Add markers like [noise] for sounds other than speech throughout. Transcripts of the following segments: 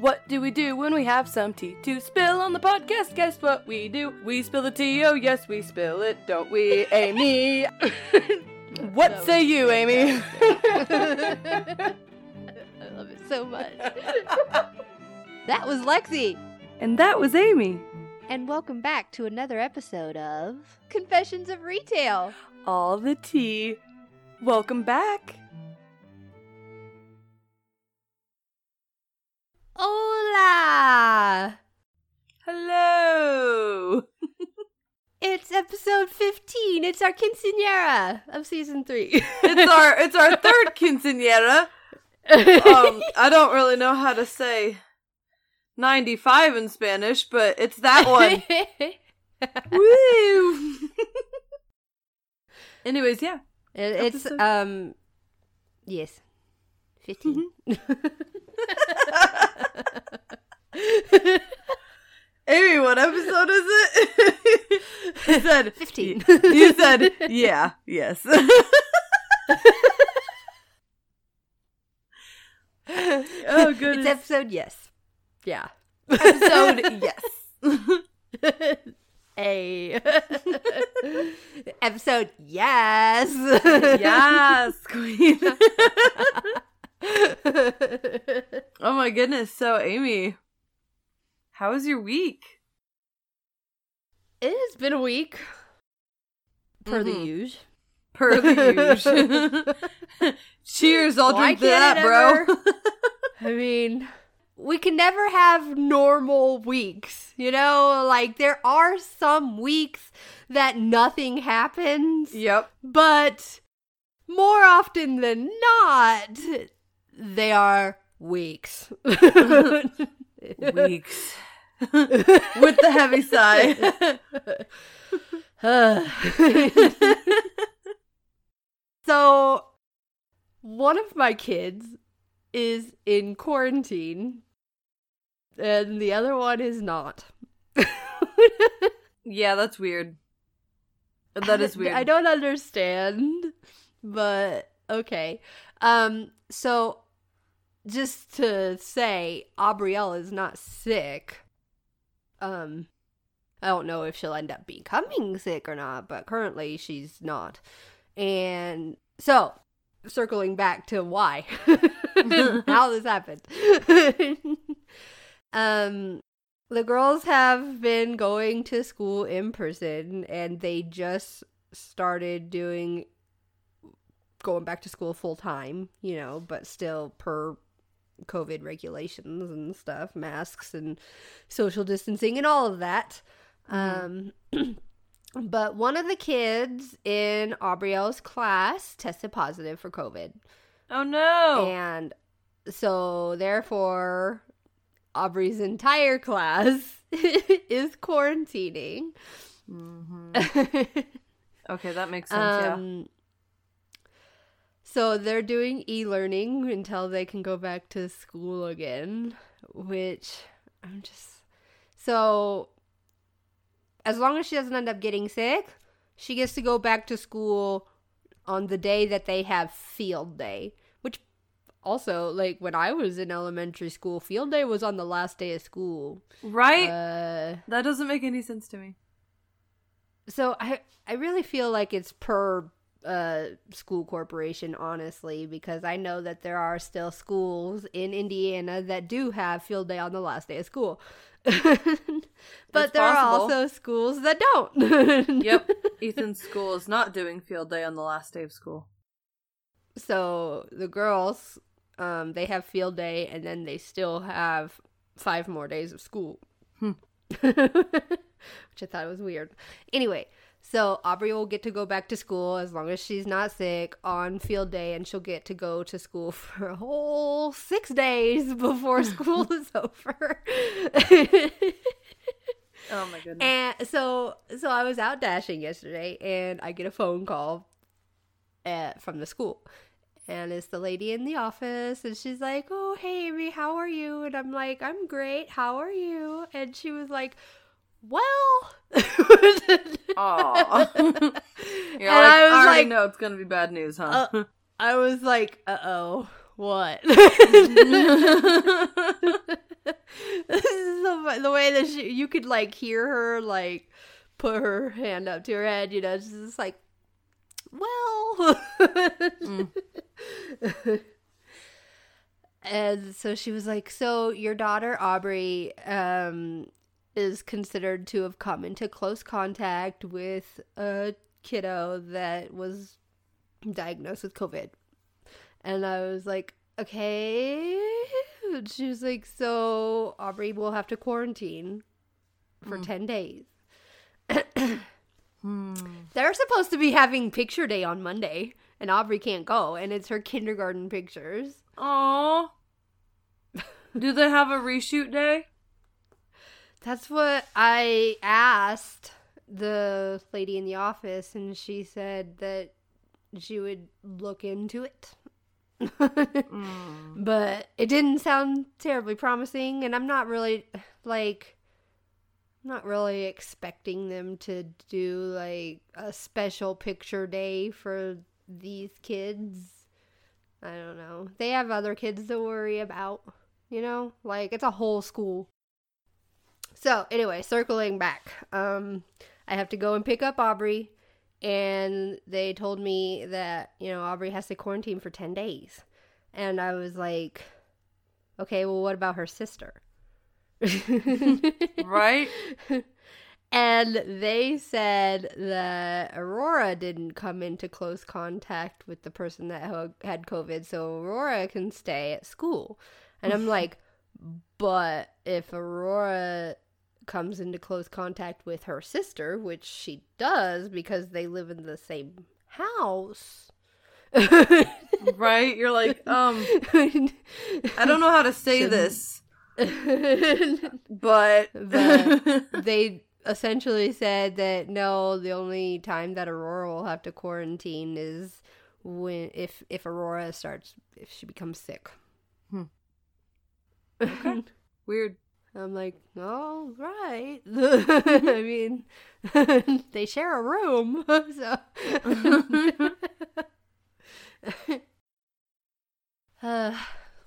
What do we do when we have some tea to spill on the podcast? Guess what we do? We spill the tea. Oh, yes, we spill it, don't we, Amy? [laughs] what That say you, Amy? [laughs] I love it so much. that was Lexi. and that was Amy. And welcome back to another episode of Confessions of Retail. All the tea. Welcome back. Hola! Hello. [laughs] It's episode 15. It's our quinceanera of season 3. It's our [laughs] it's our third quinceanera. Um, I don't really know how to say ninety five in Spanish, but it's that one. [laughs] Woo! Anyways, yeah. It- it's um yes. 15. Amy, what episode is it? [laughs] you said 15. You said yeah, yes. [laughs] oh good. It's episode yes. Yeah. episode [laughs] yes. A episode yes. yes, queen. [laughs] oh my goodness. So, Amy, how was your week? It has been a week. Per the Mhm. usual. Per the usual. [laughs] [laughs] Cheers, I'll Why drink that, bro. I mean, we can never have normal weeks, you know? Like, there are some weeks that nothing happens, yep. but more often than not, they are weeks. Weeks. With the heavy sigh. [laughs] so, one of my kids is in quarantine, and the other one is not. [laughs] yeah, that's weird. That is weird. I don't understand, but okay. Um, so just to say, Aubrielle is not sick. Um, I don't know if she'll end up becoming sick or not, but currently she's not. And so, circling back to why, [laughs] how this happened. [laughs] um, the girls have been going to school in person and they just started doing going back to school full time, you know, but still per COVID regulations and stuff, masks and social distancing and all of that. Um [clears throat] but one of the kids in Aubrielle's class tested positive for COVID. oh no. And so therefore Aubrey's entire class [laughs] is quarantining. hmm [laughs] Okay, that makes sense. um, So they're doing e-learning until they can go back to school again, which I'm just so as long as she doesn't end up getting sick, she gets to go back to school on the day that they have field day. Which also, like when I was in elementary school, field day was on the last day of school. Right? Uh, that doesn't make any sense to me. so I I really feel like it's per uh school corporation honestly because I know that there are still schools in Indiana that do have field day on the last day of school. [laughs] but It's there are also schools that don't. [laughs] Yep. Ethan's school is not doing field day on the last day of school. So the girls um they have field day and then they still have 5 more days of school. Hmm. [laughs] Which I thought was weird. Anyway, so Aubrey will get to go back to school as long as she's not sick on field day, and she'll get to go to school [laughs] for a whole six days before school is [laughs] over. Oh my goodness. and so, so I was out dashing yesterday, and I get a phone call at, from the school. And it's the lady in the office, and she's like, "Oh, hey, Amy, how are you?" And I'm like, "I'm great. How are you?" And she was like, "Well," Aw. [laughs] You're and like, I was already like, know it's gonna be bad news, huh? Uh, [laughs] I was like, "Uh oh, what?" [laughs] fu- the way that she, you could like hear her like put her hand up to her head. You know, she's just like, well. and so she was like, so your daughter Aubrey um is considered to have come into close contact with a kiddo that was diagnosed with COVID. And I was like, okay. And she was like, so Aubrey will have to quarantine for 10 days. Hmm. They're supposed to be having picture day on Monday, and Aubrey can't go, and it's her kindergarten pictures. Aw. Do they have a reshoot day? That's what I asked the lady in the office, and she said that she would look into it. Mm. but it didn't sound terribly promising, and I'm not really like. Not really expecting them to do like a special picture day for these kids. I don't know. They have other kids to worry about, you know? Like it's a whole school. So, anyway, circling back. Um I have to go and pick up Aubrey and they told me that, you know, Aubrey has to quarantine for 10 days. And I was like, okay, well what about her sister? [laughs] Right? And they said that Aurora didn't come into close contact with the person that had COVID, so Aurora can stay at school. And I'm [laughs] like, but if Aurora comes into close contact with her sister, which she does because they live in the same house. Right? You're like, um, I don't know how to say this, but [laughs] But- [laughs] they essentially said that no, the only time that Aurora will have to quarantine is when if if Aurora starts if she becomes sick. Hmm. Okay. [laughs] [laughs] weird. I'm like, all right. [laughs] I mean, they share a room, so. uh,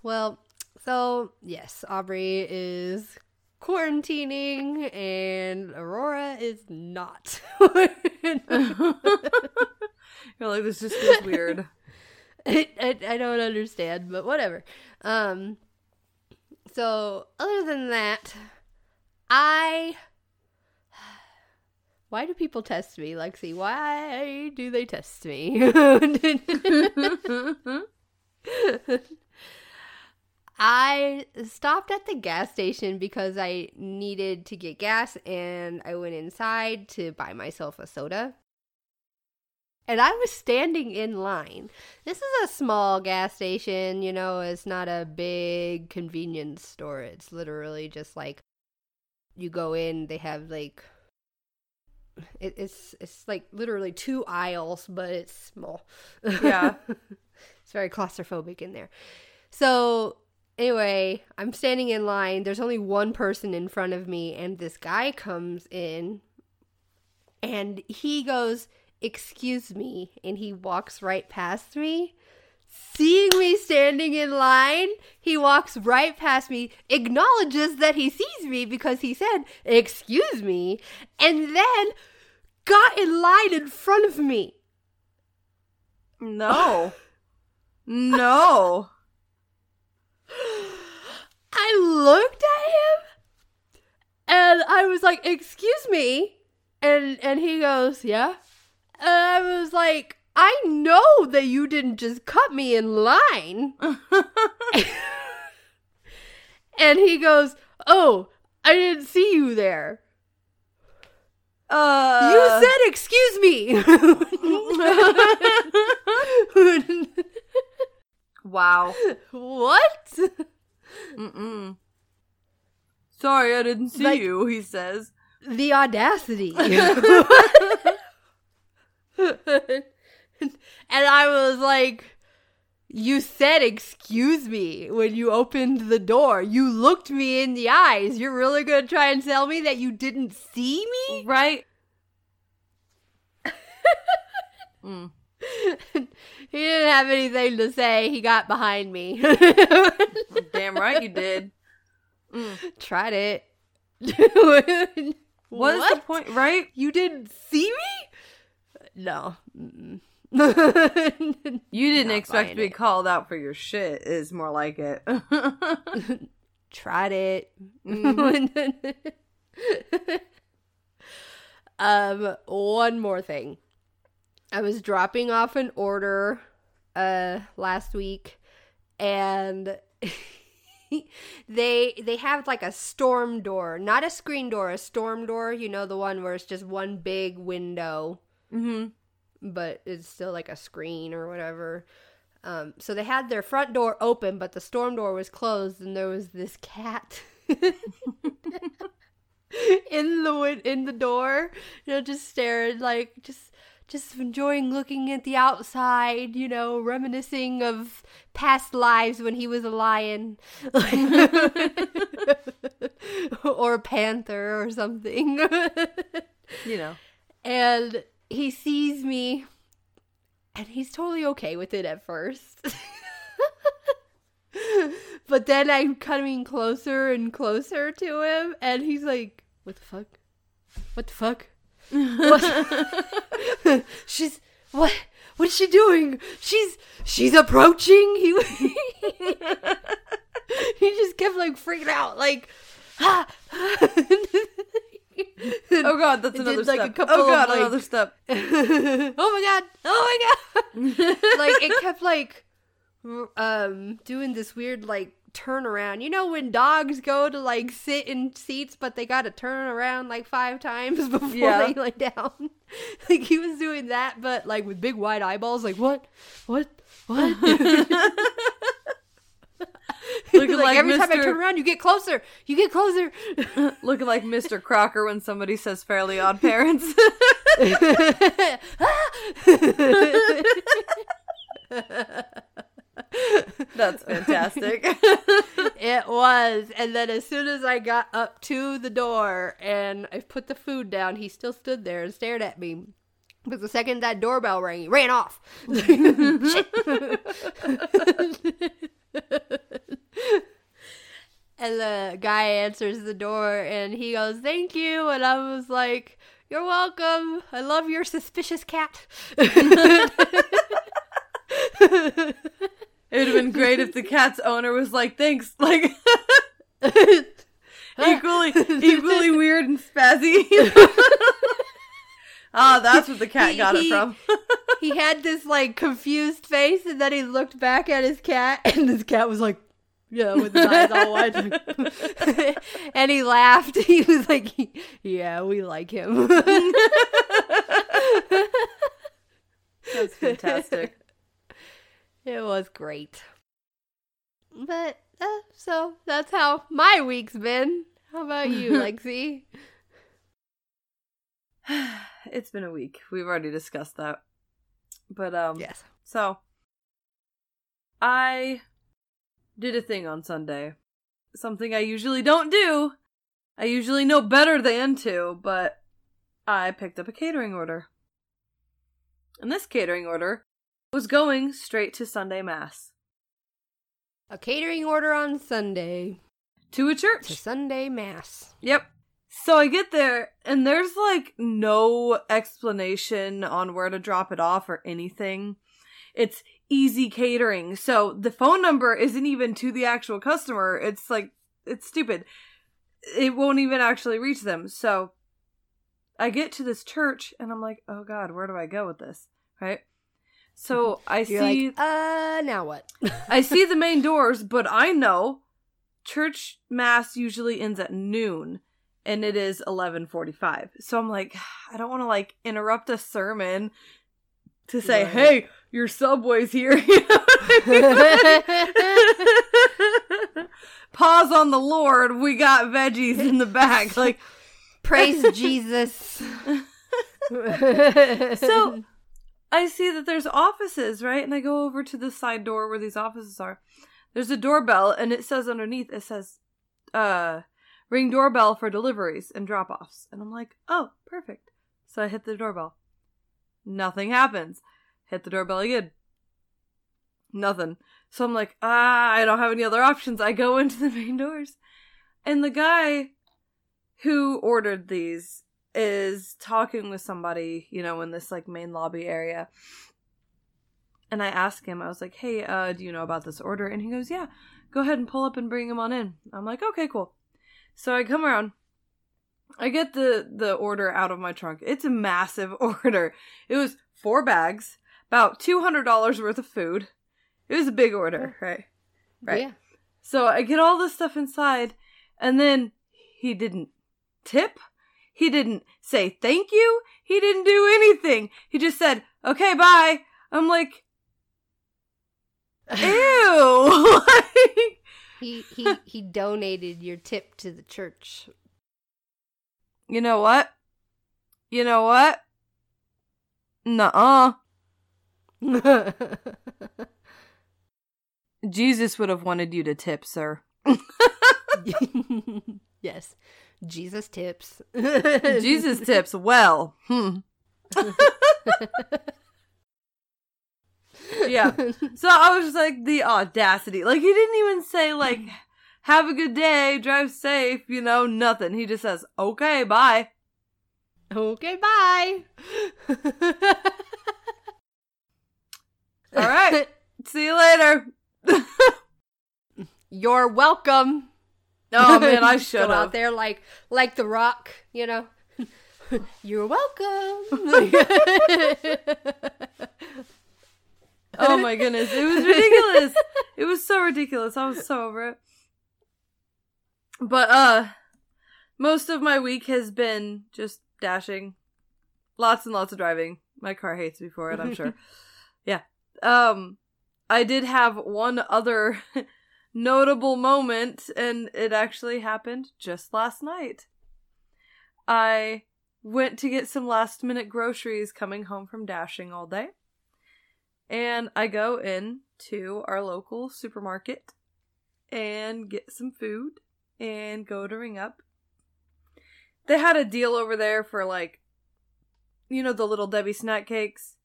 well, so yes, Aubrey is quarantining, and Aurora is not. You're like, this just feels weird. I, I, I don't understand, but whatever. Um, so other than that, I. [sighs] Why do people test me, Lexi? Why do they test me? I stopped at the gas station because I needed to get gas and I went inside to buy myself a soda. And I was standing in line. This is a small gas station, you know, it's not a big convenience store. It's literally just like you go in, they have like it, it's it's like literally two aisles, but it's small. Yeah. [laughs] it's very claustrophobic in there. So anyway, I'm standing in line. There's only one person in front of me, and this guy comes in and he goes, Excuse me. And he walks right past me. Seeing me standing in line, he walks right past me, acknowledges that he sees me because he said, Excuse me, and then got in line in front of me. No. No. I looked at him and I was like, "Excuse me," and and he goes, "Yeah," and I was like, "I know that you didn't just cut me in line," [laughs] and he goes, "Oh, I didn't see you there." Uh, you said, "Excuse me." [laughs] wow. what? Mm-mm. Sorry, I didn't see Like- you, he says. the audacity. [laughs] [laughs] and I was like, You said, excuse me, when you opened the door. You looked me in the eyes. You're really going to try and tell me that you didn't see me? Right? [laughs] Mm. he didn't have anything to say. He got behind me. Damn right you did. Mm. Tried it. [laughs] What is the point, right? You didn't see me? No. Mm-mm. [laughs] You didn't Not expect to be it. called out for your shit, is more like it. [laughs] Tried it. Mhm. [laughs] um, one more thing. I was dropping off an order uh last week and they they have like a storm door, not a screen door, a storm door, you know the one where it's just one big window hmm but it's still like a screen or whatever. Um, so they had their front door open, but the storm door was closed, and there was this cat [laughs] in the in the door, you know, just staring, like just just enjoying looking at the outside, you know, reminiscing of past lives when he was a lion, [laughs] or a panther or something. [laughs] You know. and he sees me and he's totally okay with it at first [laughs] but then i'm coming closer and closer to him and he's like what the fuck what the fuck what? [laughs] [laughs] she's what what is she doing she's she's approaching he he just kept like freaking out like ah. [laughs] Oh god, that's It another did, like, a step. couple oh god, of, like- another step. [laughs] oh my god. Oh my god. [laughs] Like it kept like um doing this weird like turnaround. You know when dogs go to like sit in seats but they gotta turn around like five times before Yeah. they lay down? Like he was doing that but like with big wide eyeballs like what? What? What Looking like, like every time I turn around, you get closer. You get closer. [laughs] Looking like Mr. Crocker when somebody says Fairly Odd Parents. [laughs] That's fantastic. [laughs] It was. And then as soon as I got up to the door and I put the food down, he still stood there and stared at me. But the second that doorbell rang, he ran off. [laughs] And the guy answers the door and he goes, Thank you. And I was like, You're welcome. I love your suspicious cat. [laughs] It would have been great if the cat's owner was like, thanks. Like, [laughs] equally, equally weird and spazzy. Ah, that's what the cat He- got it he- from. [laughs] he had this like confused face and then he looked back at his cat [laughs] and his cat was like yeah with his eyes all wide. [laughs] And he laughed. He was like yeah we like him. That's fantastic. it was great. But uh, so that's how my week's been. How about you lexi [sighs] it's been a week. We've already discussed that. But, um, yes So, I did a thing on Sunday. Something I usually don't do. I usually know better than to, but I picked up a catering order. And this catering order was going straight to Sunday Mass. a catering order on sunday To a church to sunday mass Yep. So I get there, and there's like no explanation on where to drop it off or anything. It's easy catering. So the phone number isn't even to the actual customer. It's like, it's stupid. It won't even actually reach them. So I get to this church, and I'm like, oh God, where do I go with this? Right? So [laughs] I you're see. like uh now what [laughs] I see the main doors, but I know church mass usually ends at noon and it is 11:45. So I'm like [sighs] I don't want to like interrupt a sermon to say, Right. "Hey, your subway's here." [laughs] You know I mean? [laughs] Pause on the Lord. We got veggies in the back. [laughs] Like Praise Jesus. So I see that there's offices, right? And I go over to the side door where these offices are. There's a doorbell and it says underneath it says uh ring doorbell for deliveries and drop-offs. And I'm like, "Oh, perfect." So I hit the doorbell. Nothing happens. Hit the doorbell again. Nothing. So I'm like, "Ah, I don't have any other options." I go [laughs] into the main doors. And the guy who ordered these is talking with somebody, you know, in this like main lobby area. And I asked him, I was like, hey, uh, do you know about this order? And he goes, yeah, go ahead and pull up and bring him on in. I'm like, okay, cool. So I come around. I get the the order out of my trunk. It's a massive [laughs] order. It was four bags, about two hundred dollars worth of food. It was a big order, right? Right. Yeah. So I get all this stuff inside, and then he didn't tip. He didn't say thank you. He didn't do anything. He just said, okay, bye. I'm like, [laughs] ew. [laughs] like, he he [laughs] he donated your tip to the church. you know what? You know what? Nuh-uh. [laughs] Jesus would have wanted you to tip, sir. [laughs] yes. Jesus tips. Jesus tips well. Hmm. Yeah. [laughs] So I was just like the audacity. Like he didn't even say like have a good day, drive safe, you know, nothing. He just says, "Okay, bye." Okay, bye. [laughs] All right. See you later. [laughs] You're welcome. Oh man, I should go out there like like the rock, you know. You're welcome. Oh [laughs] my goodness, it was ridiculous. it was so ridiculous. I was so over it. But uh most of my week has been just dashing. Lots and lots of driving. My car hates me for it, I'm sure. [laughs] yeah. Um I did have one other [laughs] notable moment and it actually happened just last night. I went to get some last minute groceries coming home from dashing all day. And I go in to our local supermarket and get some food and go to ring up. They had a deal over there for like you know the little Debbie snack cakes.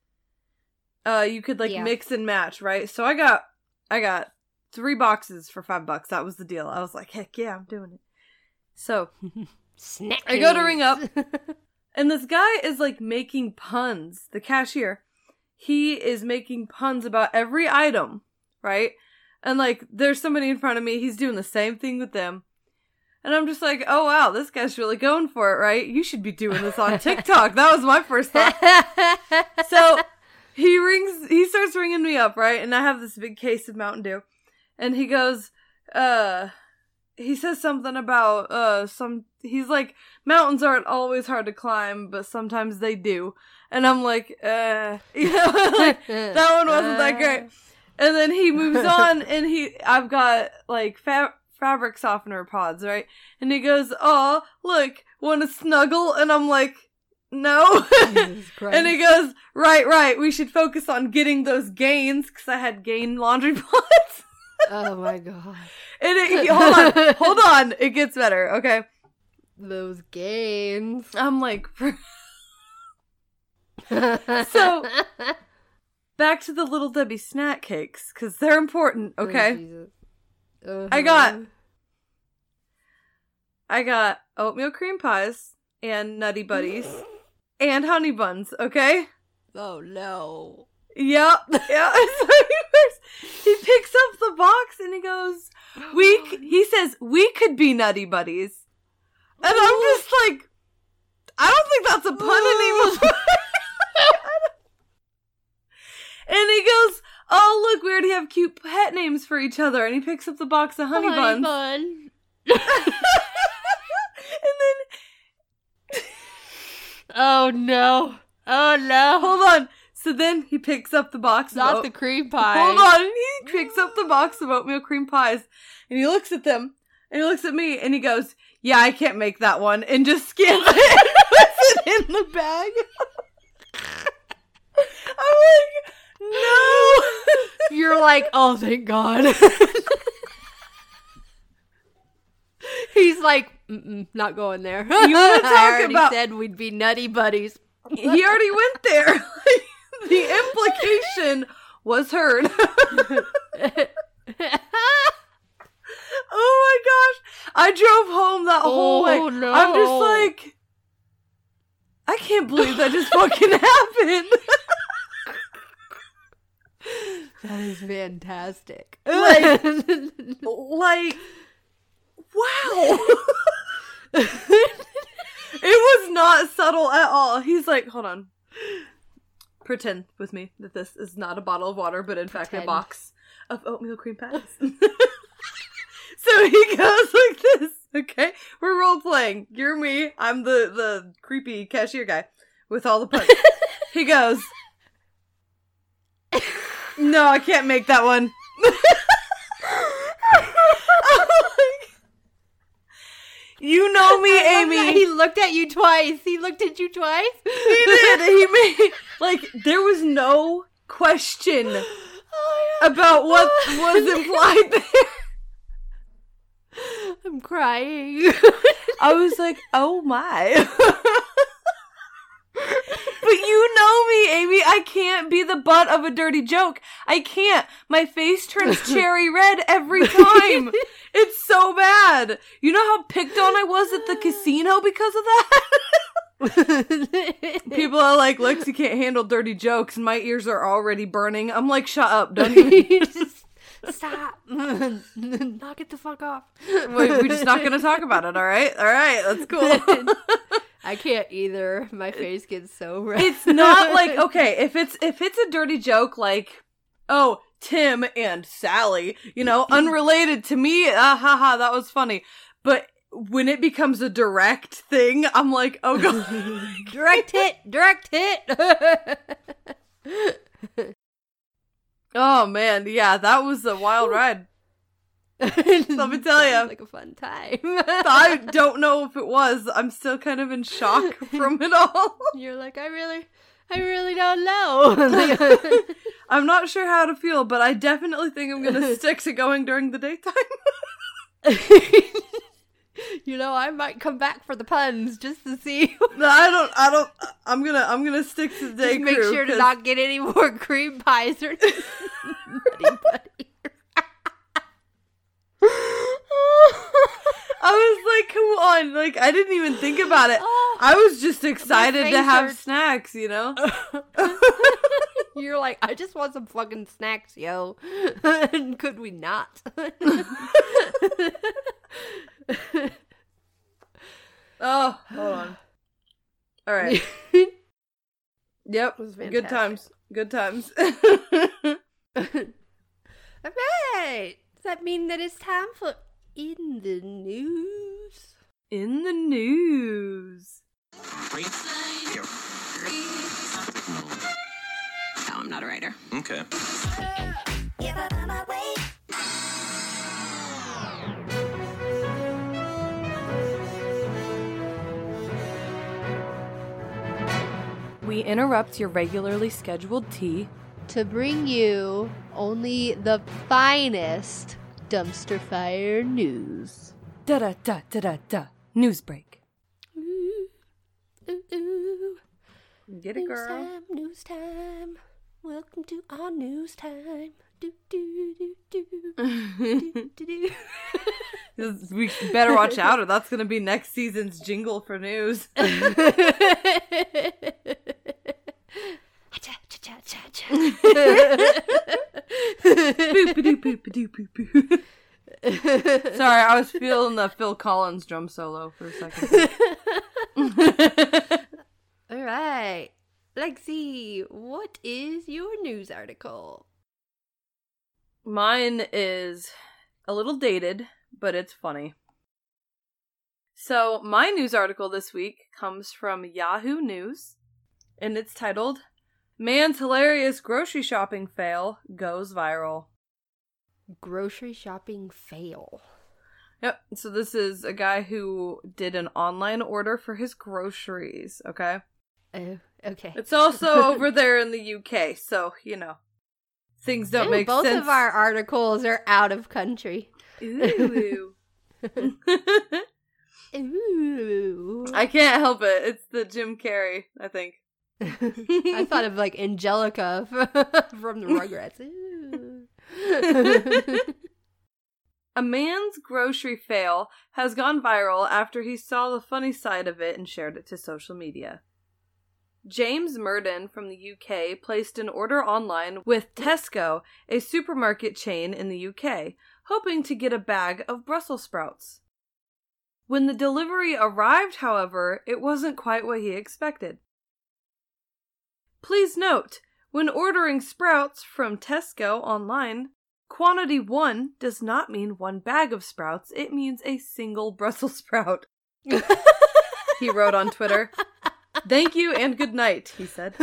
Uh you could like Yeah. mix and match, right? So I got I got three boxes for 5 bucks. That was the deal. I was like, "Heck yeah, I'm doing it." So, [laughs] Snack. I go to ring up. [laughs] and this guy is like making puns. The cashier, he is making puns about every item, right? And like, there's somebody in front of me. He's doing the same thing with them. And I'm just like, oh wow, this guy's really going for it, right? You should be doing this on TikTok. that was my first thought. [laughs] So he rings, he starts ringing me up, right? And I have this big case of Mountain Dew. And he goes, uh, he says something about, uh, some, he's like, mountains aren't always hard to climb, but sometimes they do. And I'm like, uh, [laughs] you know, like, that one wasn't that great. And then he moves on, and he, I've got like fa- fabric softener pods, right? And he goes, "Oh, look, want to snuggle?" And I'm like, "No." [laughs] And he goes, "Right, right. We should focus on getting those gains because I had gain laundry [laughs] pods." oh my god. and it, hold on, hold on. It gets better. Okay, Those gains. I'm like, [laughs] So- back to the little Debbie snack cakes because they're important. Oh, Okay. Jesus. I got- Uh-huh. I got oatmeal cream pies and nutty buddies [gasps] and honey buns, okay? Oh no. Yep. [laughs] Yeah. [laughs] So he, he picks up the box and he goes, We [gasps] c- he says we could be nutty buddies. And I'm just like I don't think that's a pun anymore. [laughs] and he goes, Oh look, we already have cute pet names for each other and he picks up the box of honey, buns. bun. [laughs] and then [laughs] Oh no. Oh no. Hold on. So then he picks up the box. Not of the cream pie. Hold on. He picks up the box of oatmeal cream pies and he looks at them and he looks at me and he goes, "Yeah, I can't make that one," and just scans it and puts it in the bag. [laughs] I'm like, no. [laughs] You're like, oh, thank God. [laughs] He's like, not going there. You wanna talk already about- said we'd be nutty buddies. he already went there. the implication was heard. Oh my gosh. I drove home that whole Oh, way. no. I'm just like I can't believe that just fucking [laughs] happened. [laughs] That is fantastic. Like- [laughs] like wow. it was not subtle at all. He's like, hold on. Pretend with me that this is not a bottle of water, but in fact a box of oatmeal cream pies. so he goes like this, okay? We're role playing. You're me. I'm the the creepy cashier guy with all the puns. [laughs] he goes, No, I can't make that one. [laughs] you know me, I love that Amy. He looked at you twice. He looked at you twice. He did. He made like there was no question [gasps] Oh, yeah. about what was [laughs] implied there. I'm crying. [laughs] I was like, oh my. [laughs] but you know me, Amy. I can't be the butt of a dirty joke. I can't. My face turns [laughs] cherry red every time. It's so bad. You know how picked on I was at the [sighs] casino because of that? People are like, Lexi can't handle dirty jokes, and my ears are already burning. I'm like, shut up. Don't even. Just stop. [laughs] Knock it the fuck off. Wait, we're just not going to talk about it, all right? All right, that's cool. [laughs] I can't either. My face gets so red. it's not like [laughs] okay if it's if it's a dirty joke like oh tim and sally you know unrelated to me ah ha ha that was funny but when it becomes a direct thing i'm like oh god direct hit, direct hit. Oh man. Yeah that was a wild ride. [laughs] Let me tell you, like a fun time. [laughs] i [laughs] don't know if it was. I'm still kind of in shock from it all. You're like, I really, I really don't know. i'm not sure how to feel but i definitely think i'm gonna stick to going during the daytime you know, I might come back for the puns just to see. [laughs] No, I don't. I don't. I'm gonna. I'm gonna stick to the day just make crew, sure to not get any more [laughs] cream pies or. I was like, come on. Like, I didn't even think about it. Oh, I was just excited to have hurts. snacks. You know. [laughs] You're like, I just want some fucking snacks, yo. and could we not? [laughs] Oh, hold on. All right. [laughs] Yep. was Good times. Good times. [laughs] All right. Does that mean that it's time for in the news? In the news. No, I'm not a writer. Okay. We interrupt your regularly scheduled tea. To bring you only the finest dumpster fire news. Da da da da da da. News break. Ooh, ooh, ooh. Get it, News girl. time, news time. Welcome to our news time. Do do do do do do do. [laughs] we better watch out, or [laughs] that's gonna be next season's jingle for news. [laughs] Sorry, I was feeling the Phil Collins drum solo for a second. [laughs] All right. Lexi, what is your news article? Mine is a little dated, but it's funny. So, my news article this week comes from Yahoo News, and it's titled Man's Hilarious Grocery Shopping Fail Goes Viral. Grocery shopping fail. Yep, so this is a guy who did an online order for his groceries, okay? Oh, okay. It's also [laughs] over there in the UK, so, you know, things don't Ooh, make both sense. Both of our articles are out of country. Ooh. [laughs] Ooh. I can't help it. It's the Jim Carrey, I think. I thought of like Angelica [laughs] from the Rugrats. [laughs] A man's grocery fail has gone viral after he saw the funny side of it and shared it to social media. James Murden from the UK placed an order online with Tesco, a supermarket chain in the UK, hoping to get a bag of Brussels sprouts. When the delivery arrived, however, it wasn't quite what he expected. Please note, when ordering sprouts from Tesco online, quantity 1 does not mean one bag of sprouts, it means a single [laughs] Brussels sprout. he wrote on Twitter. Thank you and good night, he said.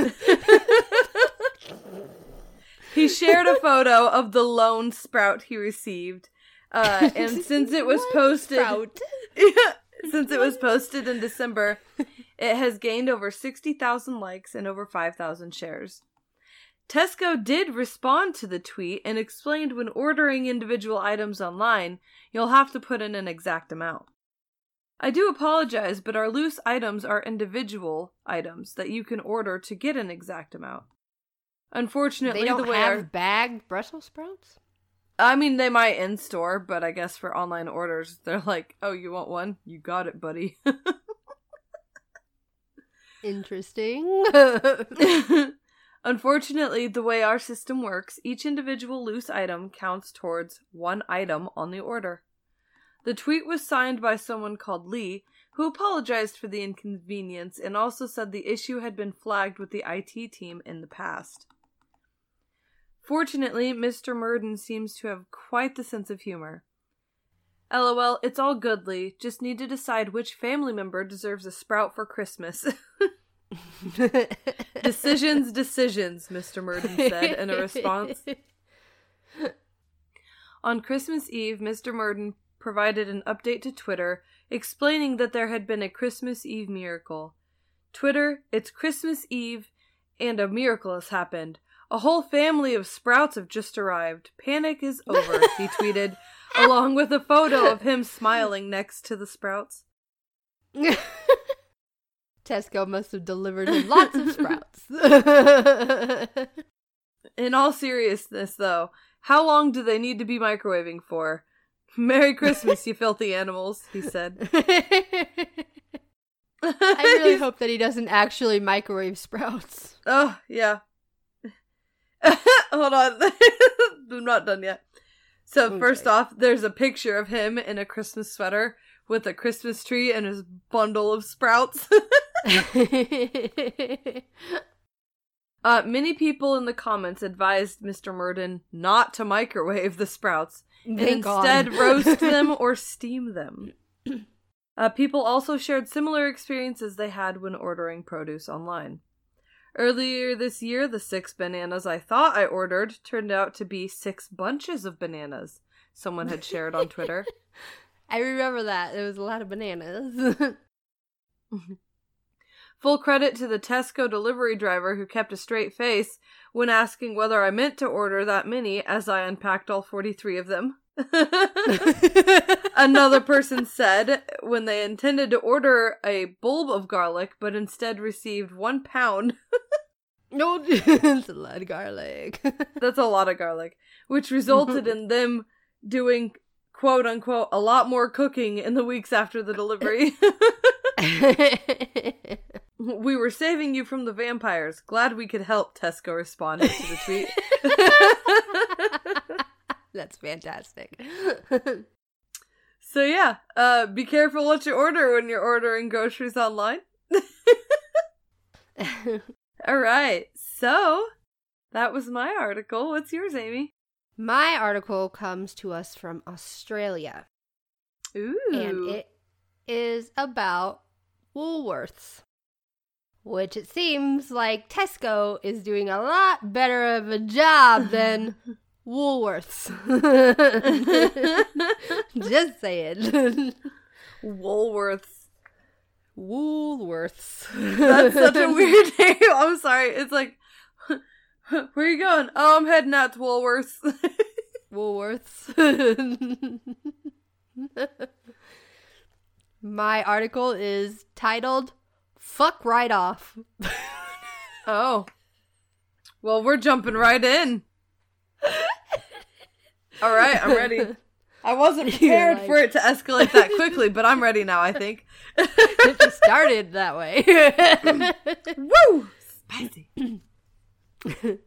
he shared a photo of the lone sprout he received. Uh, and since it was [laughs] posted [laughs] since it was posted in December, it has gained over 60,000 likes and over 5,000 shares. Tesco did respond to the tweet and explained when ordering individual items online, you'll have to put in an exact amount. I do apologize, but our loose items are individual items that you can order to get an exact amount. Unfortunately, they don't the way have our, bagged Brussels sprouts. I mean, they might in store, but I guess for online orders, they're like, "Oh, you want one? You got it, buddy." [laughs] Interesting. [laughs] Unfortunately, the way our system works, each individual loose item counts towards one item on the order. The tweet was signed by someone called Lee, who apologized for the inconvenience and also said the issue had been flagged with the IT team in the past. Fortunately, Mr. Murden seems to have quite the sense of humor. LOL, it's all goodly. Just need to decide which family member deserves a sprout for Christmas. [laughs] decisions, decisions, Mr. Murden said in a response. [laughs] On Christmas Eve, Mr. Murden provided an update to Twitter explaining that there had been a Christmas Eve miracle. Twitter, it's Christmas Eve, and a miracle has happened. A whole family of sprouts have just arrived. Panic is over, he tweeted, [laughs] along with a photo of him smiling next to the sprouts. [laughs] Tesco must have delivered him lots of sprouts. [laughs] In all seriousness, though, how long do they need to be microwaving for? Merry Christmas, you filthy animals, he said. [laughs] I really hope that he doesn't actually microwave sprouts. Oh, yeah. Hold on. I'm not done yet. So, Okay. first off, there's a picture of him in a Christmas sweater with a Christmas tree and his bundle of sprouts. [laughs] [laughs] uh, many people in the comments advised Mr. Murden not to microwave the sprouts and instead roast [laughs] them or steam them. Uh, people also shared similar experiences they had when ordering produce online. Earlier this year, the six bananas I thought I ordered turned out to be six bunches of bananas, someone had shared on Twitter. [laughs] I remember that. There was a lot of bananas. [laughs] Full credit to the Tesco delivery driver who kept a straight face when asking whether I meant to order that many as I unpacked all 43 of them. [laughs] Another person said when they intended to order a bulb of garlic but instead received one pound. [laughs] no, [laughs] it's a lot of garlic. That's a lot of garlic, which resulted in them doing quote unquote a lot more cooking in the weeks after the delivery. we were saving you from the vampires. Glad we could help, Tesco responded to the tweet. That's fantastic. [laughs] So yeah, uh be careful what you order when you're ordering groceries online. [laughs] All right. So, that was my article. What's yours, Amy? My article comes to us from Australia, Ooh. and it is about Woolworths, which it seems like Tesco is doing a lot better of a job than [laughs] Woolworths. [laughs] Just saying. Woolworths. Woolworths. That's such a [laughs] weird name. I'm sorry. It's like, where are you going? Oh, I'm heading out to Woolworths. Woolworths. My article is titled Fuck Right Off. oh. Well, we're jumping right in. All right, I'm ready. [laughs] I wasn't prepared like- for it to escalate that quickly, but I'm ready now, I think. [laughs] it just started that way. [laughs] Woo! Spicy. [clears throat]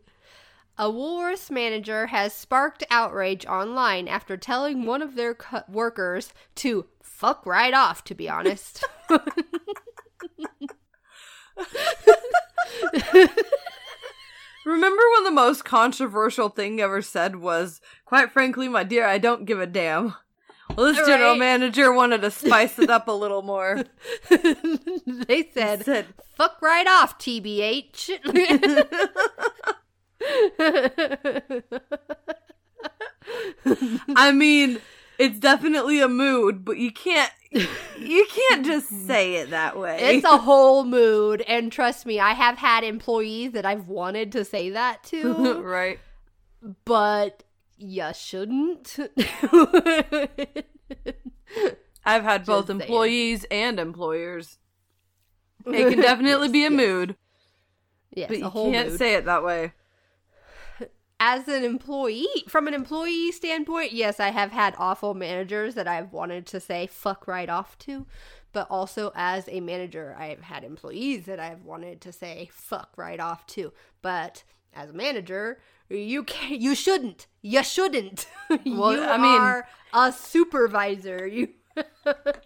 A Woolworths manager has sparked outrage online after telling one of their co- workers to fuck right off, to be honest. Remember when the most controversial thing ever said was, quite frankly, my dear, I don't give a damn. Well, this general manager wanted to spice it up a little more. [laughs] they said, Said, fuck right off, TBH. [laughs] I mean, it's definitely a mood, but you can't you can't just say it that way. it's a whole mood. And trust me, I have had employees that I've wanted to say that to, [laughs] right. but you shouldn't. I've had both Just saying. employees and employers. It can [laughs] definitely be a Yes. mood, yes, but a you can't mood. say it that way. As an employee, from an employee standpoint, yes, I have had awful managers that I've wanted to say fuck right off to. But also as a manager, I've had employees that I've wanted to say fuck right off to. But as a manager, you can you shouldn't. You shouldn't. [laughs] Well, you I mean- are a supervisor. You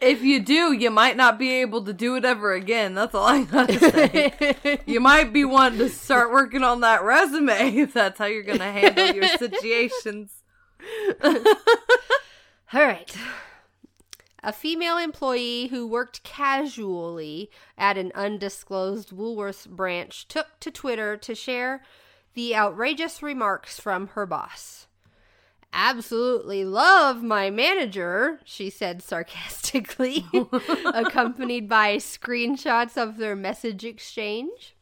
If you do, you might not be able to do it ever again. That's all I gotta say. you might be wanting to start working on that resume [laughs] if that's how you're gonna handle your situations. [laughs] All right. A female employee who worked casually at an undisclosed Woolworths branch took to Twitter to share the outrageous remarks from her boss. Absolutely love my manager, she said sarcastically, [laughs] accompanied by screenshots of their message exchange.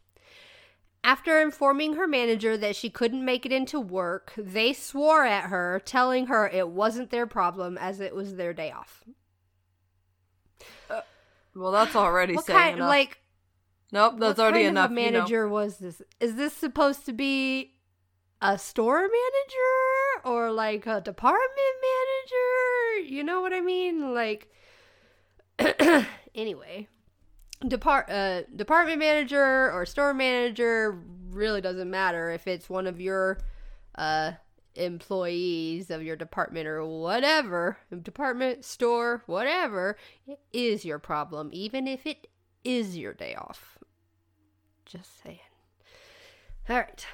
After informing her manager that she couldn't make it into work, they swore at her, telling her it wasn't their problem as it was their day off. Uh, well, that's already What saying kind enough. like nope, that's already enough. A you know. manager was this? Is this supposed to be a store manager or like a department manager? You know what I mean? Like [clears throat] anyway, depart uh department manager or store manager really doesn't matter if it's one of your uh employees of your department or whatever department store whatever it is your problem even if it is your day off just saying all right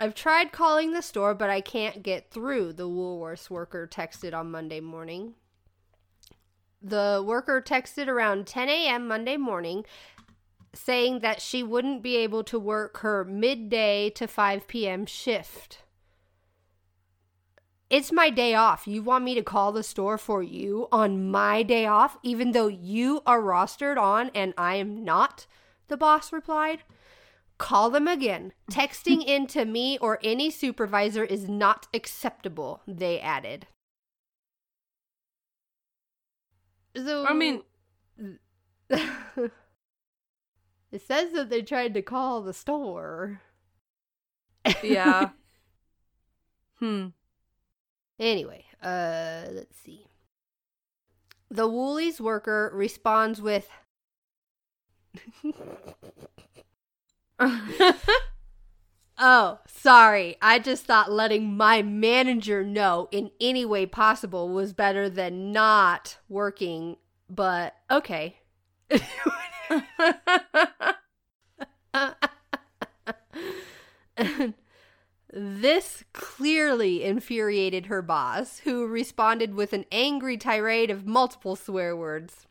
i've tried calling the store but i can't get through the woolworths worker texted on monday morning the worker texted around 10 a.m monday morning saying that she wouldn't be able to work her midday to 5 p.m. shift. It's my day off. You want me to call the store for you on my day off, even though you are rostered on and I am not? The boss replied. Call them again. [laughs] Texting in to me or any supervisor is not acceptable, they added. So, I mean, [laughs] it says that they tried to call the store. yeah. [laughs] hmm. Anyway, uh, let's see. The Woolies worker responds with, [laughs] Oh, sorry. I just thought letting my manager know in any way possible was better than not working, but okay. this clearly infuriated her boss, who responded with an angry tirade of multiple swear words.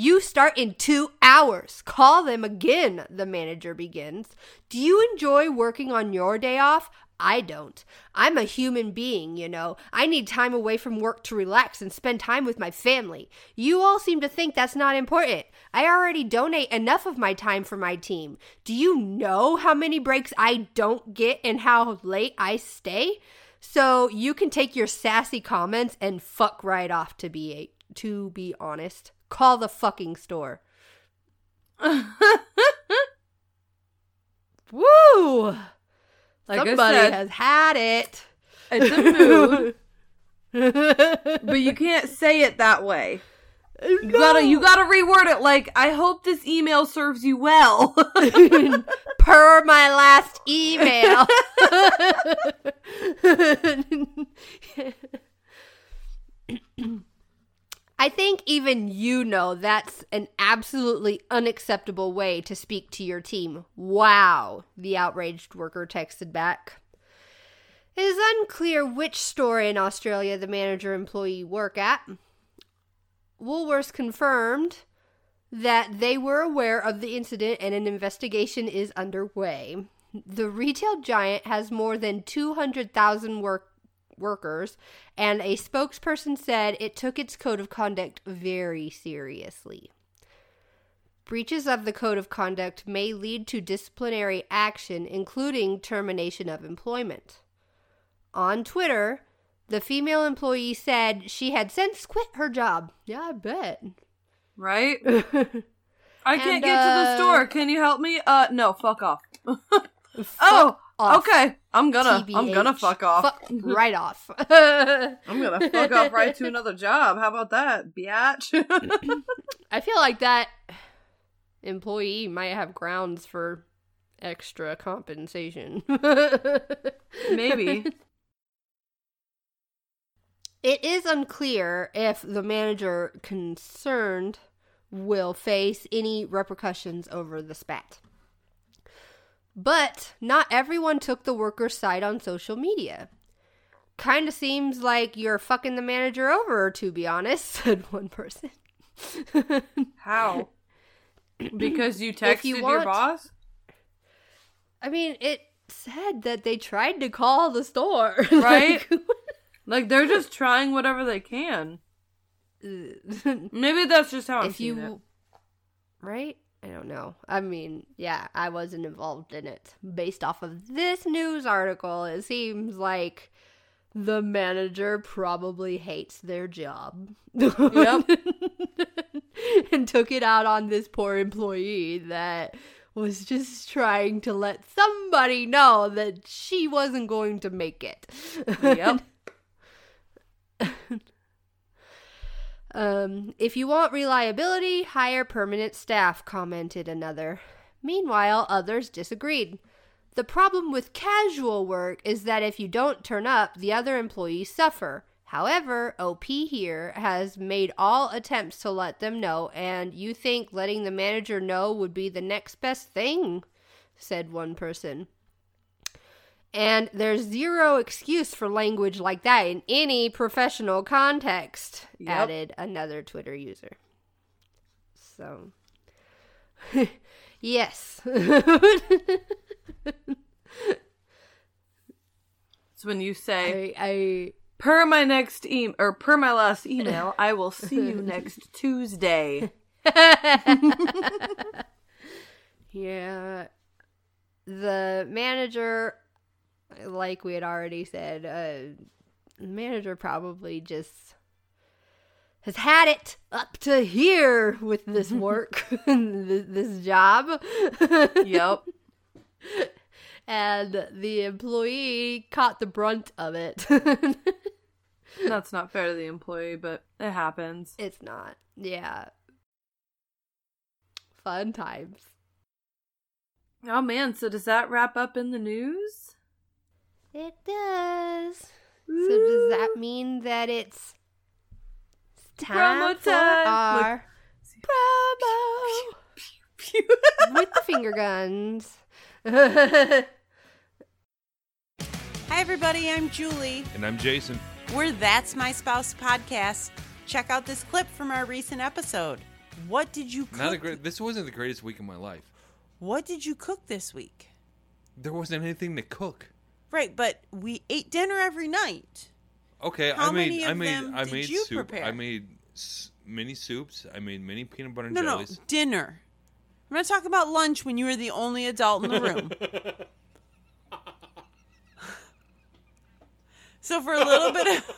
You start in two hours. Call them again, the manager begins. Do you enjoy working on your day off? I don't. I'm a human being, you know. I need time away from work to relax and spend time with my family. You all seem to think that's not important. I already donate enough of my time for my team. Do you know how many breaks I don't get and how late I stay? So you can take your sassy comments and fuck right off to be to be honest. Call the fucking store. [laughs] Woo! Like Somebody said, has had it. It's a [laughs] mood. but you can't say it that way. You gotta you gotta reword it like I hope this email serves you well. [laughs] per my last email. I think even you know that's an absolutely unacceptable way to speak to your team. Wow, the outraged worker texted back. It is unclear which store in Australia the manager employee work at. Woolworths confirmed that they were aware of the incident and an investigation is underway. The retail giant has more than 200,000 work workers, and a spokesperson said it took its code of conduct very seriously. Breaches of the code of conduct may lead to disciplinary action, including termination of employment. On Twitter, the female employee said she had since quit her job. Yeah, I bet. right? [laughs] I can't And, get to the uh, store. Can you help me? Uh no, fuck off. [laughs] oh, off, okay. I'm gonna I'm gonna fuck off. Fuck right off. [laughs] I'm gonna fuck off right to another job. How about that, biatch? [laughs] I feel like that employee might have grounds for extra compensation. [laughs] Maybe. It is unclear if the manager concerned will face any repercussions over the spat. But not everyone took the worker's side on social media. Kinda seems like you're fucking the manager over, to be honest, [laughs] said one person. How? [clears throat] Because you texted you your boss? I mean, it said that they tried to call the store. [laughs] Right? Like- [laughs] Like they're just trying whatever they can. Maybe that's just how I'm if it. you right i don't know i mean yeah i wasn't involved in it based off of this news article it seems like the manager probably hates their job Yep. [laughs] and took it out on this poor employee that was just trying to let somebody know that she wasn't going to make it Yep. [laughs] Um, if you want reliability, hire permanent staff, commented another. Meanwhile, others disagreed. The problem with casual work is that if you don't turn up, the other employees suffer. However, OP here has made all attempts to let them know, and you think letting the manager know would be the next best thing, said one person. And there's zero excuse for language like that in any professional context, Yep. added another Twitter user. So, [laughs] yes. It's when you say, I, I per my next email, or per my last email, I will see you next [laughs] Tuesday. [laughs] Yeah. The manager, like we had already said, uh, the manager probably just has had it up to here with this [laughs] work, this, this job. Yep. [laughs] And the employee caught the brunt of it. [laughs] That's not fair to the employee, but it happens. it's not. Yeah. Fun times. Oh man, so does that wrap up in the news? It does. So does that mean that it's time Promo for time. our promo with the finger guns? [laughs] Hi, everybody. I'm Julie. And I'm Jason. We're That's My Spouse podcast. Check out this clip from our recent episode. What did you cook? Not a great. This wasn't the greatest week of my life. What did you cook this week? There wasn't anything to cook. Right, but we ate dinner every night. Okay, How I made. many I made. I made you soup. prepare? I made mini soups. I made mini peanut butter and No, no, dinner. I'm not talking about lunch when you were the only adult in the room. [laughs] so for a little bit of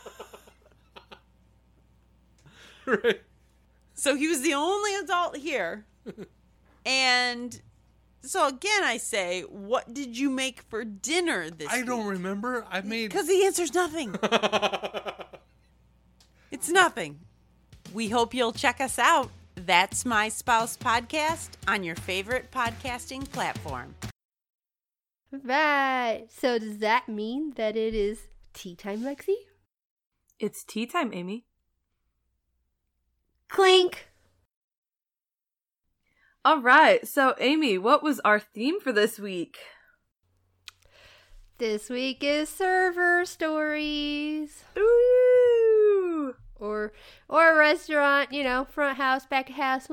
[laughs] right. So he was the only adult here. and so again, I say, what did you make for dinner this I don't remember. I made. Because the answer's nothing. [laughs] It's nothing. We hope you'll check us out. That's My Spouse Podcast on your favorite podcasting platform. Right. So does that mean that it is tea time, Lexi? It's tea time, Amy. Clink. All right. So, Amy, what was our theme for this week? This week is server stories. Ooh. Or or a restaurant, you know, front house, back of house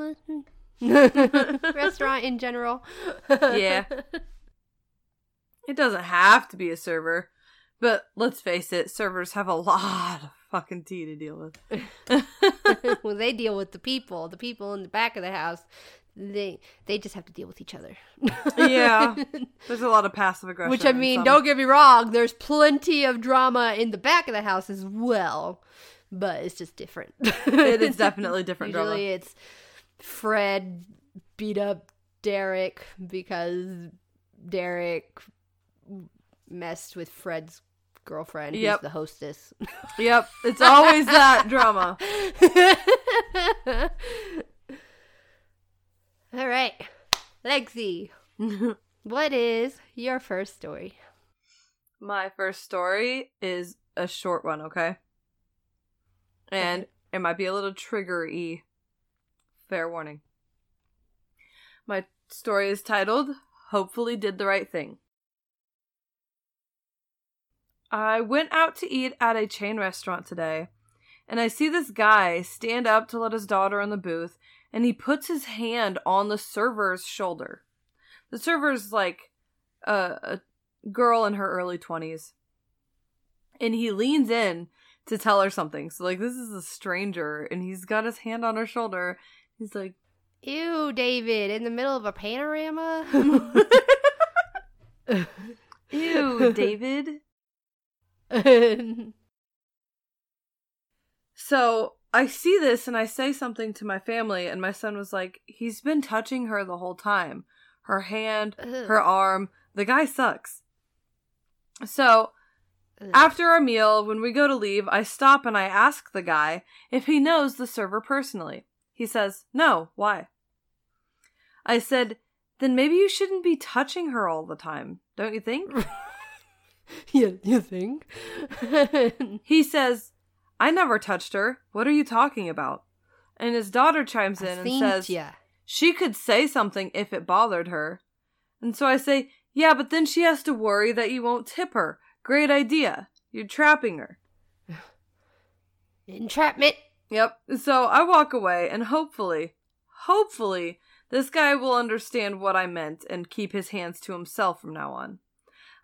[laughs] restaurant in general. Yeah. It doesn't have to be a server, but let's face it, servers have a lot of fucking tea to deal with. [laughs] well, they deal with the people. The people in the back of the house, they they just have to deal with each other. [laughs] Yeah. [laughs] There's a lot of passive aggression. Which I mean, some- don't get me wrong. There's plenty of drama in the back of the house as well, but it's just different. [laughs] It is definitely different drama. Usually, it's Fred beat up Derek because Derek messed with Fred's girlfriend, Yep. who's the hostess. Yep, it's always that drama. All right, Lexi, [laughs] what is your first story? My first story is a short one, okay? And it might be a little triggery. Fair warning. My story is titled Hopefully Did the Right Thing. I went out to eat at a chain restaurant today, and I see this guy stand up to let his daughter in the booth, and he puts his hand on the server's shoulder. The server's like a, a girl in her early 20s. And he leans in to tell her something. So, like, this is a stranger, and he's got his hand on her shoulder. He's like, Ew, David, in the middle of a panorama? [laughs] Ew, David. [laughs] So I see this and I say something to my family, and my son was like, He's been touching her the whole time. Her hand, her arm. The guy sucks. So after our meal, when we go to leave, I stop and I ask the guy if he knows the server personally. He says, No, why? I said, Then maybe you shouldn't be touching her all the time, don't you think? [laughs] you, you think? [laughs] He says, I never touched her. What are you talking about? And his daughter chimes in I and says, ya. she could say something if it bothered her. And so I say, yeah, but then she has to worry that you won't tip her. Great idea. You're trapping her. Entrapment. Yep. So I walk away and hopefully, hopefully, this guy will understand what I meant and keep his hands to himself from now on.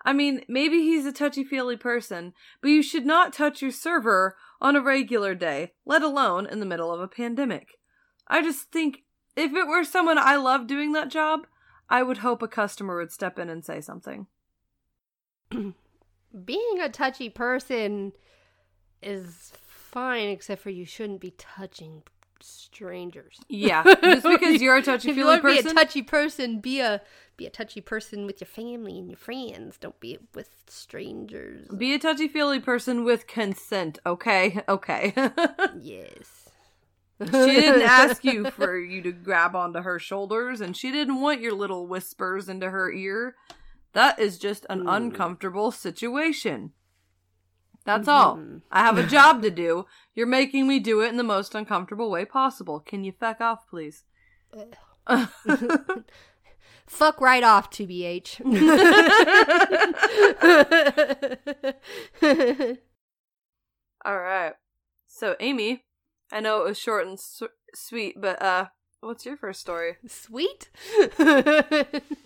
I mean, maybe he's a touchy feely person, but you should not touch your server on a regular day, let alone in the middle of a pandemic. I just think if it were someone I love doing that job, I would hope a customer would step in and say something. [clears throat] Being a touchy person is fine, except for you shouldn't be touching strangers. Yeah, [laughs] just because you're a touchy if you feely want to be a person. touchy person, be a be a touchy person with your family and your friends. Don't be with strangers. Be a touchy feely person with consent, okay? Okay. [laughs] yes. she didn't [laughs] ask you for you to grab onto her shoulders, and she didn't want your little whispers into her ear. That is just an mm. uncomfortable situation. That's all. I have a job to do. You're making me do it in the most uncomfortable way possible. Can you fuck off, please? [laughs] Fuck right off, TBH. [laughs] all right. So, Amy, I know it was short and s- sweet, but uh, what's your first story? Sweet? [laughs]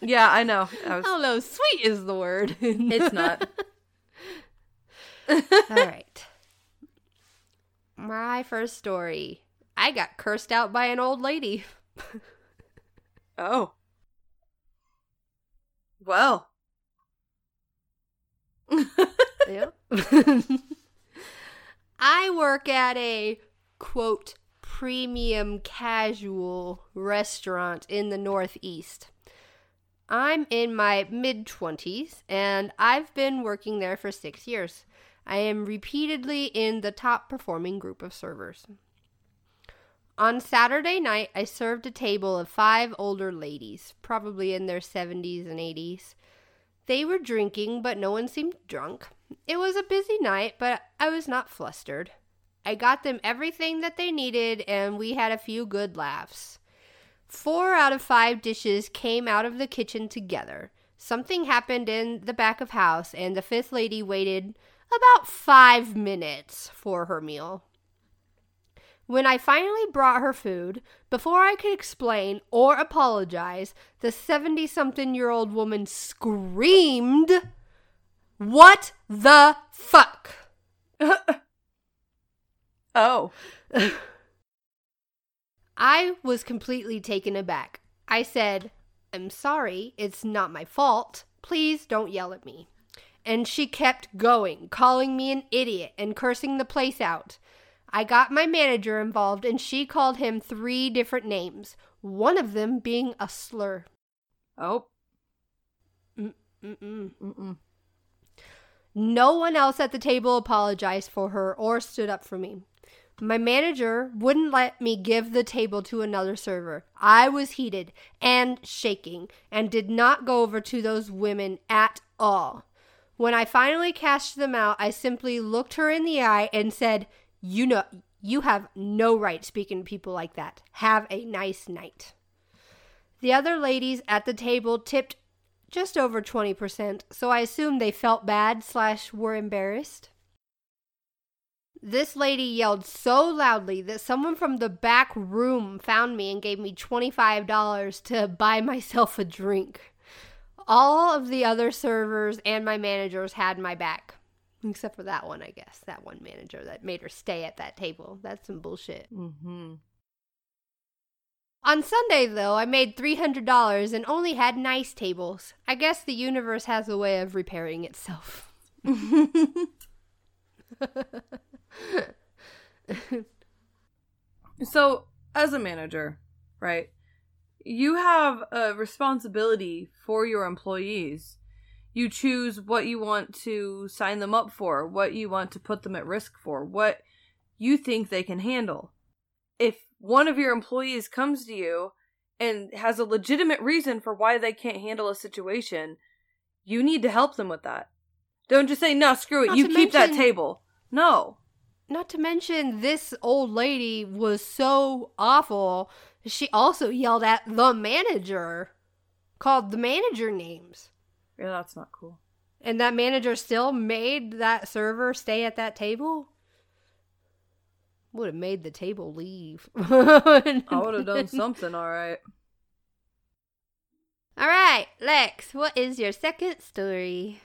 Yeah, I know. I was. don't know. Sweet is the word. It's not. All right. My first story. I got cursed out by an old lady. [laughs] Oh. Well. [laughs] Yep. I work at a quote premium casual restaurant in the Northeast. I'm in my mid 20s and I've been working there for six years. I am repeatedly in the top performing group of servers. On Saturday night, I served a table of five older ladies, probably in their 70s and 80s. They were drinking, but no one seemed drunk. It was a busy night, but I was not flustered. I got them everything that they needed, and we had a few good laughs. Four out of five dishes came out of the kitchen together. Something happened in the back of house, and the fifth lady waited about five minutes for her meal. When I finally brought her food, before I could explain or apologize, the 70 something year old woman screamed, What the fuck? [laughs] Oh. [laughs] I was completely taken aback. I said, I'm sorry, it's not my fault. Please don't yell at me. And she kept going, calling me an idiot and cursing the place out. I got my manager involved and she called him three different names, one of them being a slur. Oh. Mm-mm. Mm-mm. No one else at the table apologized for her or stood up for me. My manager wouldn't let me give the table to another server. I was heated and shaking and did not go over to those women at all. When I finally cashed them out, I simply looked her in the eye and said, You know, you have no right speaking to people like that. Have a nice night. The other ladies at the table tipped just over 20%, so I assumed they felt bad slash were embarrassed. This lady yelled so loudly that someone from the back room found me and gave me $25 to buy myself a drink. All of the other servers and my managers had my back. Except for that one, I guess. That one manager that made her stay at that table. That's some bullshit. Mm-hmm. On Sunday, though, I made $300 and only had nice tables. I guess the universe has a way of repairing itself. [laughs] so, as a manager, right, you have a responsibility for your employees. You choose what you want to sign them up for, what you want to put them at risk for, what you think they can handle. If one of your employees comes to you and has a legitimate reason for why they can't handle a situation, you need to help them with that. Don't just say, no, screw it, Not you keep that table. No. Not to mention, this old lady was so awful. She also yelled at the manager, called the manager names. Yeah, that's not cool. And that manager still made that server stay at that table? Would have made the table leave. [laughs] I would have done something, alright. All right, Lex, what is your second story?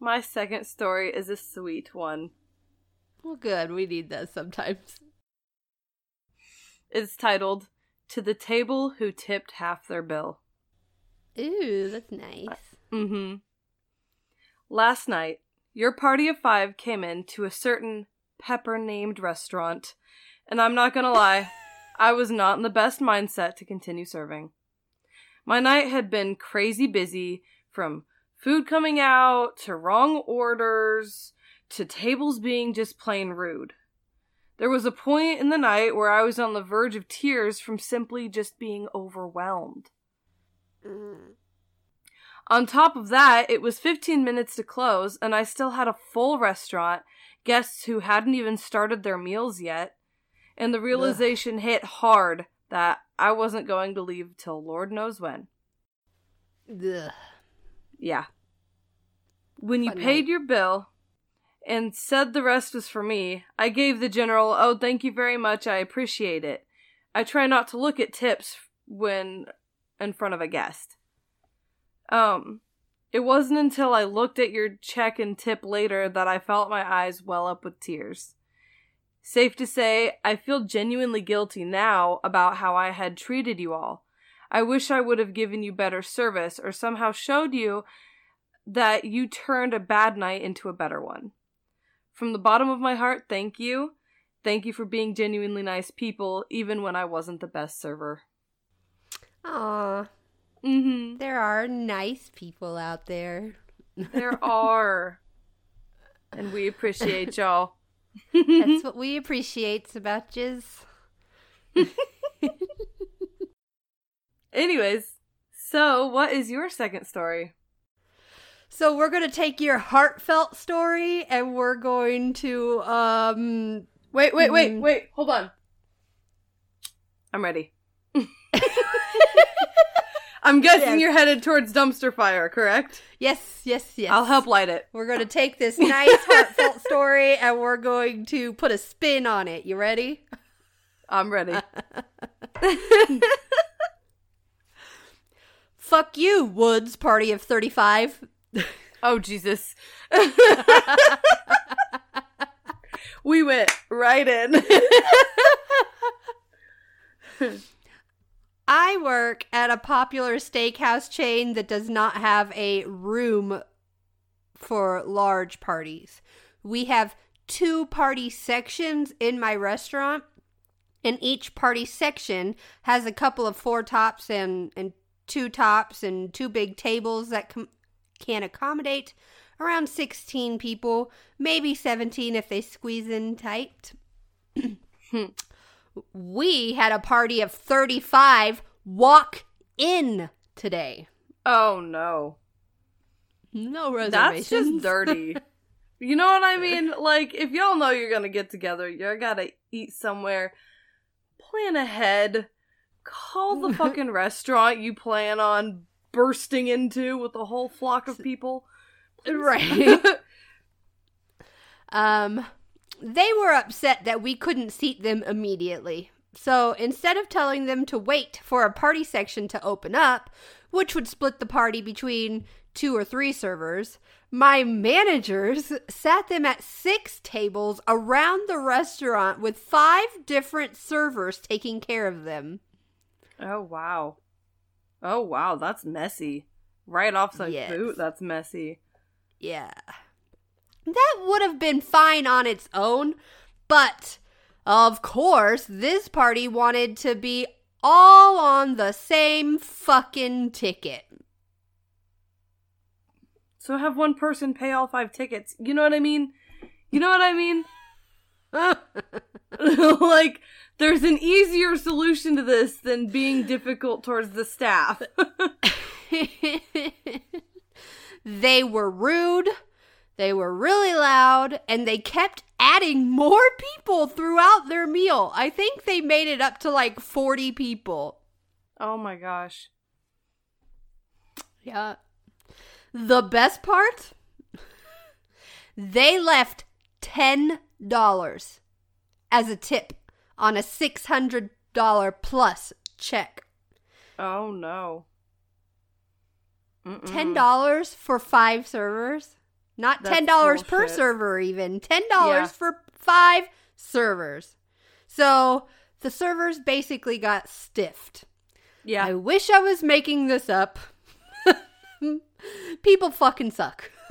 My second story is a sweet one. Well, good. We need that sometimes. It's titled To the Table Who Tipped Half Their Bill. Ooh, that's nice. Mm hmm. Last night, your party of five came in to a certain pepper named restaurant, and I'm not gonna lie, I was not in the best mindset to continue serving. My night had been crazy busy from food coming out to wrong orders to tables being just plain rude. There was a point in the night where I was on the verge of tears from simply just being overwhelmed. Mm. On top of that, it was 15 minutes to close, and I still had a full restaurant, guests who hadn't even started their meals yet, and the realization hit hard that I wasn't going to leave till Lord knows when. Ugh. Yeah. When you Fun paid night. your bill and said the rest was for me, I gave the general, oh, thank you very much, I appreciate it. I try not to look at tips when in front of a guest. Um, it wasn't until I looked at your check and tip later that I felt my eyes well up with tears. Safe to say, I feel genuinely guilty now about how I had treated you all. I wish I would have given you better service or somehow showed you that you turned a bad night into a better one. From the bottom of my heart, thank you. Thank you for being genuinely nice people, even when I wasn't the best server. Aw, Mm-hmm. there are nice people out there. There [laughs] are. and we appreciate [laughs] y'all. That's [laughs] what we appreciate about jizz. Anyways, so what is your second story? So we're gonna take your heartfelt story and we're going to um Wait, wait, wait, Mm. wait. Hold on. I'm ready. [laughs] I'm guessing Yes. you're headed towards dumpster fire, correct? yes, yes, yes. I'll help light it. We're gonna take this nice heartfelt story and we're going to put a spin on it. You ready? I'm ready. [laughs] [laughs] Fuck you, Woods Party of 35. [laughs] oh Jesus. [laughs] we went right in. [laughs] I work at a popular steakhouse chain that does not have a room for large parties. We have two party sections in my restaurant, and each party section has a couple of four tops and, and two tops and two big tables that com- can accommodate around 16 people, maybe 17 if they squeeze in tight. [clears throat] we had a party of 35 walk in today. oh no. No reservations. That's just dirty. [laughs] You know what I mean? Like, if y'all know you're gonna get together, you're gotta eat somewhere. Plan ahead. Call the [laughs] fucking restaurant you plan on bursting into with a whole flock of people. Right. [laughs] Um, they were upset that we couldn't seat them immediately. So instead of telling them to wait for a party section to open up, which would split the party between two or three servers, my managers sat them at six tables around the restaurant with five different servers taking care of them. Oh wow. Oh wow, that's messy. Right off the Yes. boot, that's messy. Yeah. That would have been fine on its own, but of course, this party wanted to be all on the same fucking ticket. So have one person pay all five tickets. You know what I mean? You know what I mean? [laughs] [laughs] like, there's an easier solution to this than being difficult towards the staff. [laughs] they were rude, they were really loud, and they kept adding more people throughout their meal. I think they made it up to like 40 people. oh my gosh. Yeah. The best part? [laughs] they left $10 as a tip on a $600 plus check. Oh no. Mm-mm. $10 for five servers? Not That's $10 per server, even. $10 Yeah. for five servers. So the servers basically got stiffed. Yeah. I wish I was making this up. [laughs] People fucking suck. [laughs]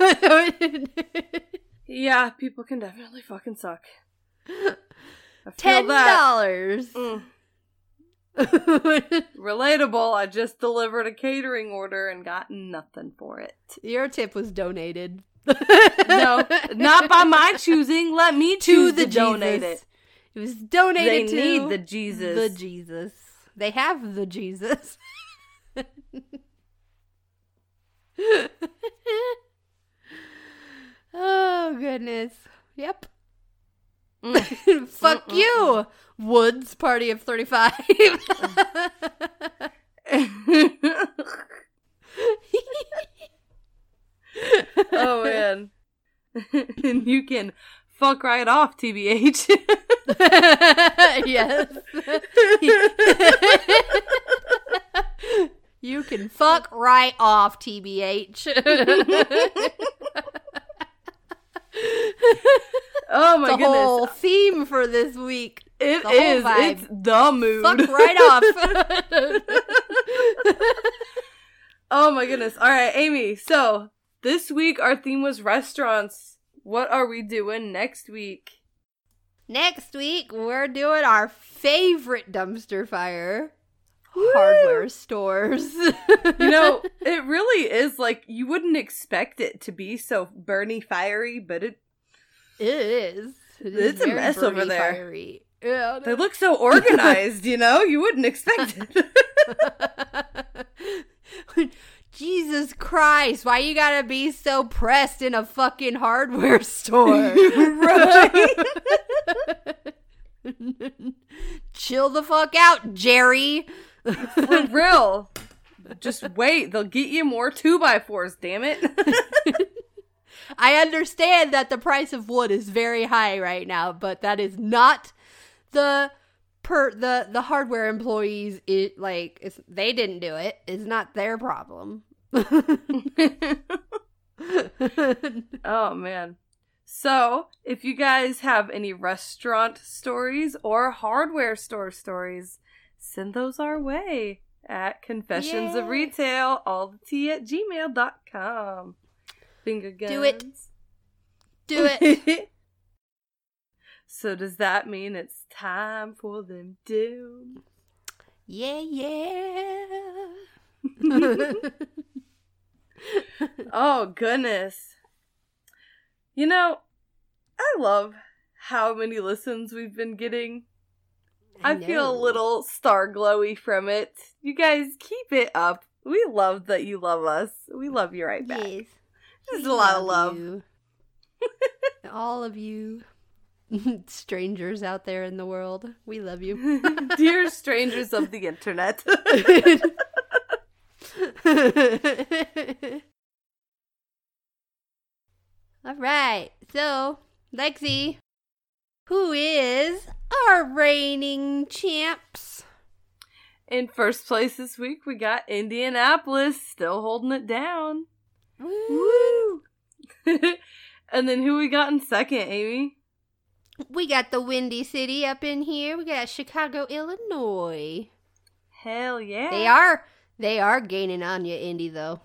yeah, people can definitely fucking suck. [laughs] Ten dollars. Mm. [laughs] Relatable. I just delivered a catering order and got nothing for it. Your tip was donated. No, not by my choosing. Let me to choose the to donate Jesus. it. It was donated They to need the Jesus. The Jesus. They have the Jesus. [laughs] oh goodness. Yep. Mm. [laughs] Fuck you, Woods Party of 35. [laughs] oh man. [laughs] and you can fuck right off, TBH. yes. you can fuck right off, TBH. Oh my the goodness. whole theme for this week. It the is. It's the mood. Fuck right off. [laughs] oh my goodness. All right, Amy. So this week our theme was restaurants. What are we doing next week? Next week, we're doing our favorite dumpster fire hardware stores. You know, [laughs] it really is like you wouldn't expect it to be so burny fiery, but it It is. It is It's a mess over there. fiery. Yeah, They look so organized, you know? You wouldn't expect it. [laughs] Jesus Christ, why you gotta be so pressed in a fucking hardware store? [laughs] right? [laughs] Chill the fuck out, Jerry. For real. Just wait. They'll get you more two by fours, damn it. I understand that the price of wood is very high right now, but that is not the per the the hardware employees it like it's, they didn't do it. It's not their problem. [laughs] oh man. So, if you guys have any restaurant stories or hardware store stories, send those our way at confessions of retail all the tea at gmail.com. Finger guns. Do it. do [laughs] it. so does that mean it's time for them doom? Yeah, yeah. [laughs] Oh goodness. You know, I love how many listens we've been getting. I, feel a little star glowy from it. You guys keep it up. We love that you love us. We love you right back. Yes. This is a lot of love. [laughs] All of you [laughs] strangers out there in the world, we love you. [laughs] Dear strangers of the internet. All right. So, Lexi, who is our reigning champs? In first place this week, we got Indianapolis still holding it down. Woo! [laughs] and then who we got in second, Amy? We got the Windy City up in here. We got Chicago, Illinois. Hell yeah. They are they are gaining on you, Indy though.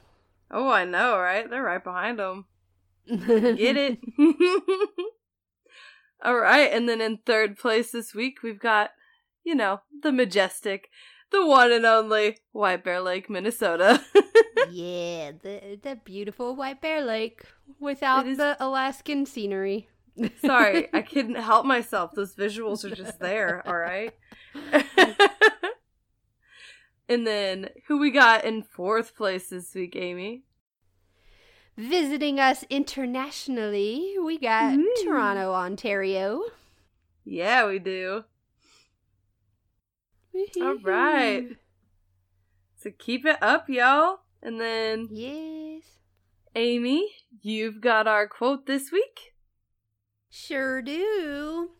Oh, I know, right? They're right behind them. [laughs] Get it? [laughs] All right, and then in third place this week, we've got, you know, the majestic, [laughs] the one and only White Bear Lake, Minnesota. [laughs] yeah, the the beautiful White Bear Lake without It is- the Alaskan scenery. [laughs] Sorry, I couldn't help myself. Those visuals are just there, all right? and then who we got in fourth place this week, Amy? Visiting us internationally, we got Ooh. Toronto, Ontario. Yeah, we do. All right. So keep it up, y'all. And then Yes. Amy, you've got our quote this week. Sure do.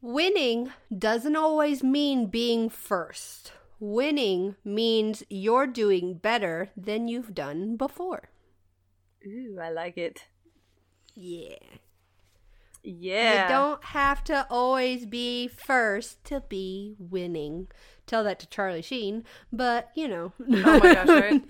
Winning doesn't always mean being first. Winning means you're doing better than you've done before. Ooh, I like it. Yeah. Yeah. You don't have to always be first to be winning. Tell that to Charlie Sheen, but you know. Oh my gosh, [laughs]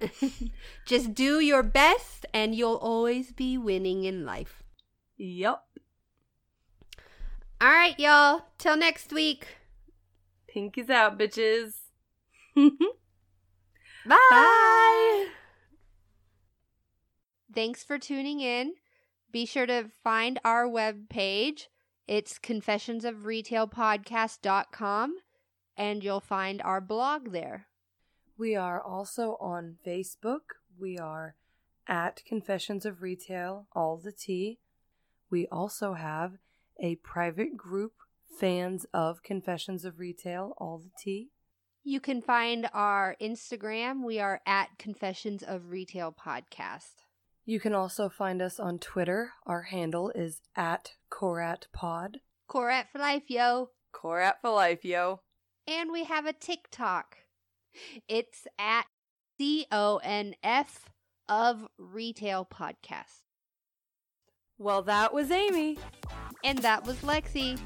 winning. [laughs] Just do your best and you'll always be winning in life. yup. All right, y'all. Till next week. Pinkies out, bitches. [laughs] Bye. Thanks for tuning in. Be sure to find our webpage. It's confessionsofretailpodcast.com and you'll find our blog there. We are also on Facebook. We are at Confessions of Retail, all the tea. We also have a private group, fans of Confessions of Retail, all the tea. You can find our Instagram. We are at Confessions of Retail Podcast. You can also find us on Twitter. Our handle is at CoratPod. Corat for life, yo. Corat for life, yo. And we have a TikTok. It's at C O N F of Retail Podcast. Well, that was Amy. And that was Lexi.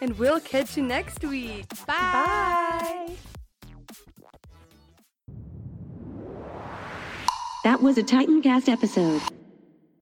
And we'll catch you next week. Bye. That was a Titancast episode.